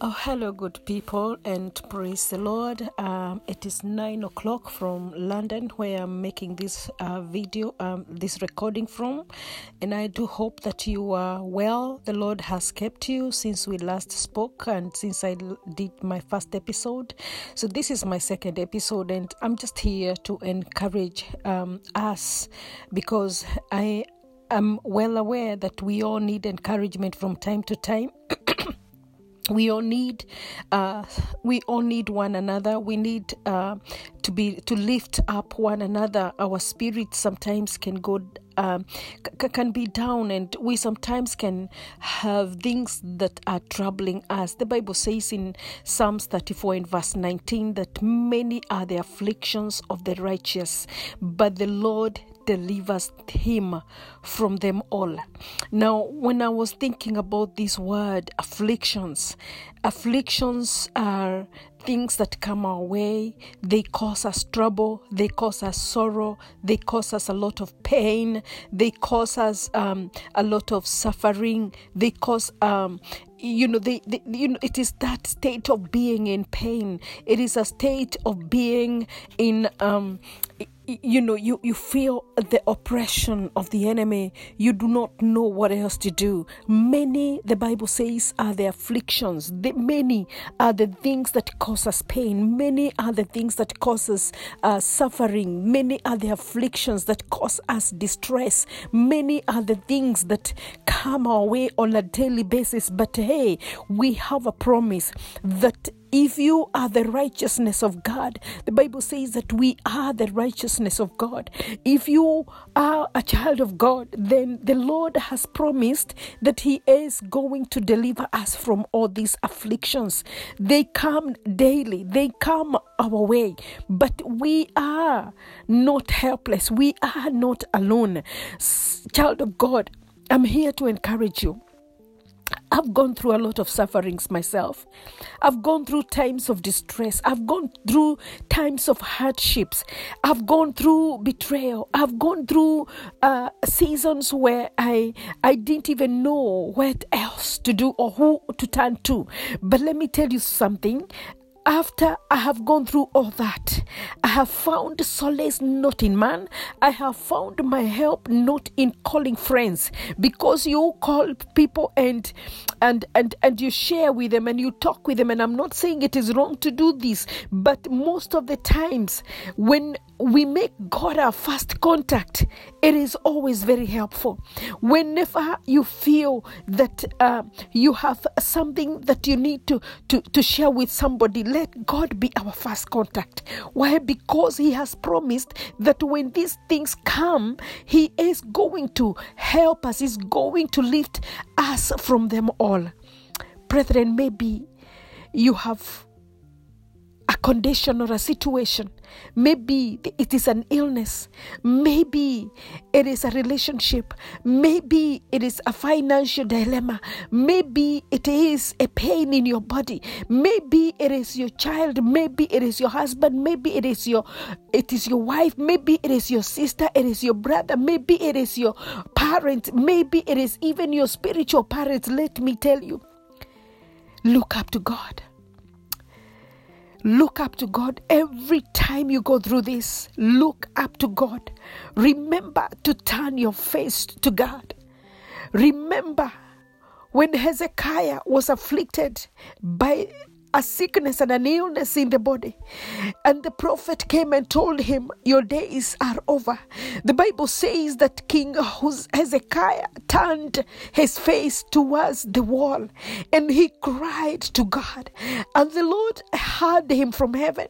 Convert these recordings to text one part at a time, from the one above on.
Oh, hello, good people, and praise the Lord. Um, it is nine o'clock from London, where I'm making this uh, video, um, this recording from, and I do hope that you are well. The Lord has kept you since we last spoke and since I did my first episode. So, this is my second episode, and I'm just here to encourage um, us because I am well aware that we all need encouragement from time to time we all need uh, we all need one another. We need uh, to be to lift up one another. Our spirit sometimes can go um, c- can be down and we sometimes can have things that are troubling us. The bible says in psalms 34 and verse 19 that many are the afflictions of the righteous but the lord delivers him from them all. Now, when I was thinking about this word afflictions, afflictions are things that come our way. They cause us trouble, they cause us sorrow, they cause us a lot of pain, they cause us um, a lot of suffering, they cause um, you know they, they, you know it is that state of being in pain it is a state of being in um you know you you feel the oppression of the enemy. You do not know what else to do. Many the bible says are the afflictions. The many are the things that cause us pain. Many are the things that cause us uh, suffering. Many are the afflictions that cause us distress. Many are the things that come our way on a daily basis. But hey we have a promise that if you are the righteousness of God, the Bible says that we are the righteousness of God. If you are a child of God, then the Lord has promised that He is going to deliver us from all these afflictions. They come daily, they come our way, but we are not helpless, we are not alone. Child of God, I'm here to encourage you. I've gone through a lot of sufferings myself. I've gone through times of distress. I've gone through times of hardships. I've gone through betrayal. I've gone through uh, seasons where I I didn't even know what else to do or who to turn to. But let me tell you something after I have gone through all that, I have found solace not in man. I have found my help not in calling friends because you call people and and and and you share with them and you talk with them and I'm not saying it is wrong to do this, but most of the times when we make God our first contact, it is always very helpful. Whenever you feel that uh, you have something that you need to, to, to share with somebody, let God be our first contact. Why? Because He has promised that when these things come, He is going to help us, He's going to lift us from them all. Brethren, maybe you have condition or a situation. Maybe it is an illness. Maybe it is a relationship. Maybe it is a financial dilemma. Maybe it is a pain in your body. Maybe it is your child. Maybe it is your husband. Maybe it is your it is your wife. Maybe it is your sister. It is your brother. Maybe it is your parent. Maybe it is even your spiritual parents. Let me tell you. Look up to God. Look up to God every time you go through this. Look up to God. Remember to turn your face to God. Remember when Hezekiah was afflicted by a sickness and an illness in the body. And the prophet came and told him, Your days are over. The Bible says that King Hezekiah turned his face towards the wall and he cried to God. And the Lord heard him from heaven.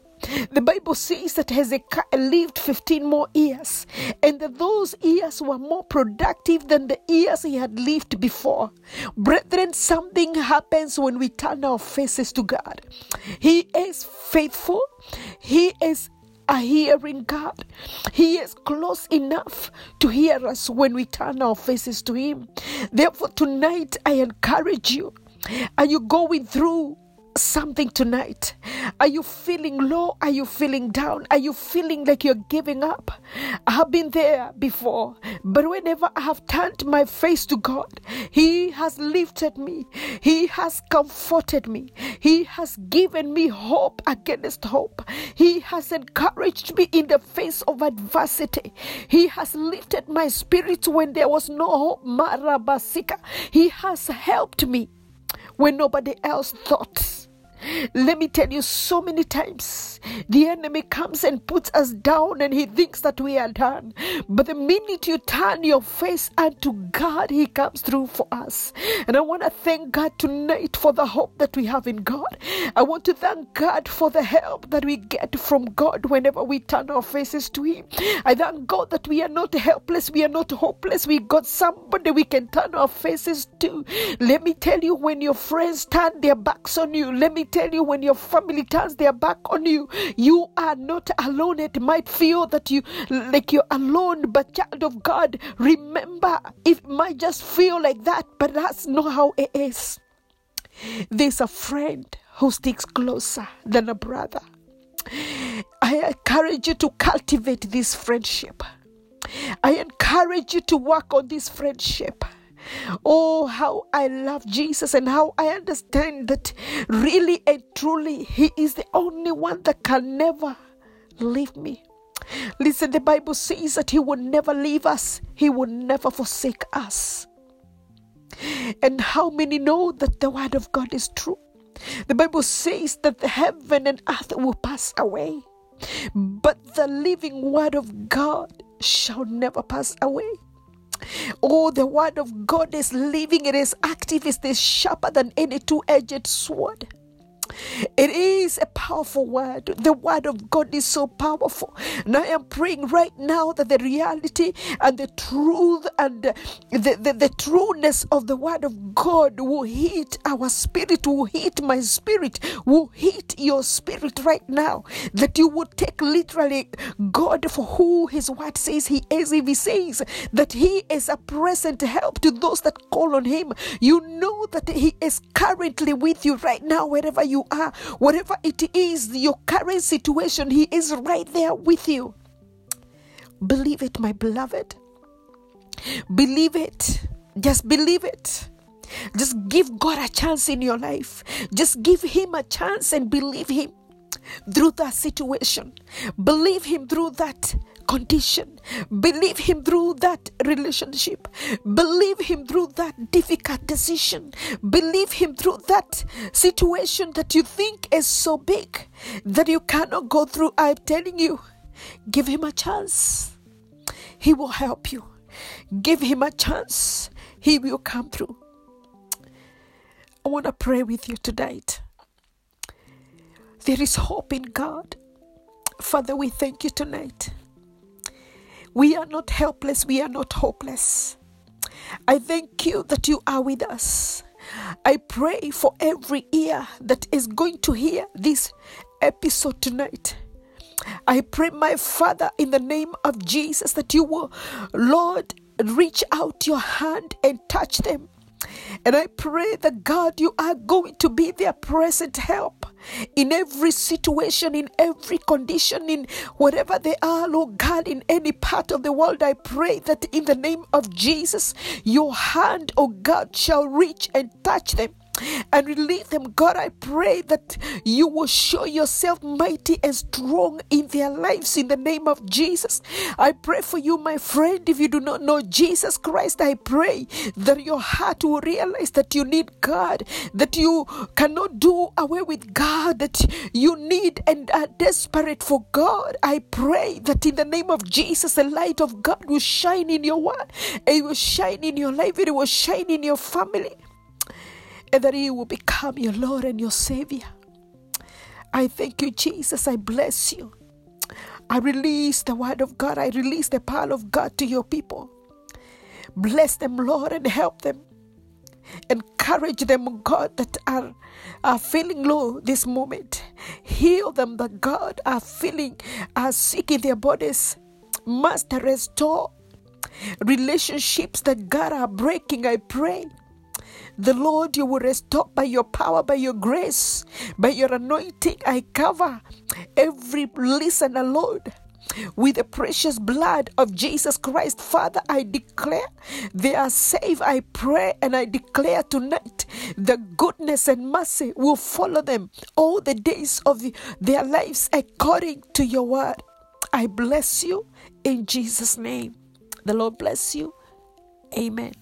The Bible says that Hezekiah lived 15 more years, and that those years were more productive than the years he had lived before. Brethren, something happens when we turn our faces to God. He is faithful, He is a hearing God. He is close enough to hear us when we turn our faces to Him. Therefore, tonight I encourage you. Are you going through something tonight? Are you feeling low? Are you feeling down? Are you feeling like you're giving up? I have been there before, but whenever I have turned my face to God, He has lifted me, He has comforted me, He has given me hope against hope. He has encouraged me in the face of adversity. He has lifted my spirit when there was no hope. Marabasika. He has helped me when nobody else thought. Let me tell you, so many times the enemy comes and puts us down and he thinks that we are done. But the minute you turn your face unto God, he comes through for us. And I want to thank God tonight for the hope that we have in God. I want to thank God for the help that we get from God whenever we turn our faces to Him. I thank God that we are not helpless, we are not hopeless. We got somebody we can turn our faces to. Let me tell you, when your friends turn their backs on you, let me tell you, when your family turns their back on you, you are not alone. It might feel that you like you're alone, but child of God, remember, it might just feel like that, but that's not how it is. There's a friend who sticks closer than a brother. I encourage you to cultivate this friendship. I encourage you to work on this friendship. Oh, how I love Jesus and how I understand that really and truly He is the only one that can never leave me. Listen, the Bible says that He will never leave us, He will never forsake us. And how many know that the Word of God is true? The Bible says that the heaven and earth will pass away, but the living Word of God shall never pass away. Oh, the word of God is living, it is active, it is sharper than any two edged sword. It is a powerful word. The word of God is so powerful. And I am praying right now that the reality and the truth and the, the, the trueness of the word of God will hit our spirit, will hit my spirit, will hit your spirit right now. That you would take literally God for who his word says he is. If he says that he is a present help to those that call on him, you know that he is currently with you right now, wherever you are, whatever it is, your current situation, He is right there with you. Believe it, my beloved. Believe it. Just believe it. Just give God a chance in your life. Just give Him a chance and believe Him through that situation. Believe Him through that condition. Believe Him through that relationship. Believe Him through that difficult decision. Believe Him through that situation that you think is so big that you cannot go through. I'm telling you, give Him a chance. He will help you. Give Him a chance. He will come through. I want to pray with you tonight. There is hope in God. Father, we thank you tonight. We are not helpless, we are not hopeless. I thank you that you are with us. I pray for every ear that is going to hear this episode tonight. I pray, my Father, in the name of Jesus, that you will, Lord, reach out your hand and touch them. And I pray that God, you are going to be their present help in every situation, in every condition, in whatever they are, Lord God, in any part of the world. I pray that in the name of Jesus, your hand, oh God, shall reach and touch them and relieve them. God, I pray that you will show yourself mighty and strong in their lives in the name of Jesus. I pray for you, my friend. If you do not know Jesus Christ, I pray that your heart will realize that you need God, that you cannot do away with God, that you need and are desperate for God. I pray that in the name of Jesus, the light of God will shine in your world, it will shine in your life, it will shine in your family and that He will become your Lord and your Savior. I thank you, Jesus. I bless you. I release the word of God. I release the power of God to your people. Bless them, Lord, and help them. Encourage them, God, that are, are feeling low this moment. Heal them, that God are feeling, are sick in their bodies. Master, restore relationships that God are breaking. I pray the Lord, you will restore by your power, by your grace, by your anointing. I cover every listener, Lord. with the precious blood of Jesus Christ. Father, I declare they are safe. I pray and I declare tonight the goodness and mercy will follow them all the days of their lives according to your word. I bless you in Jesus' name. The Lord bless you. Amen.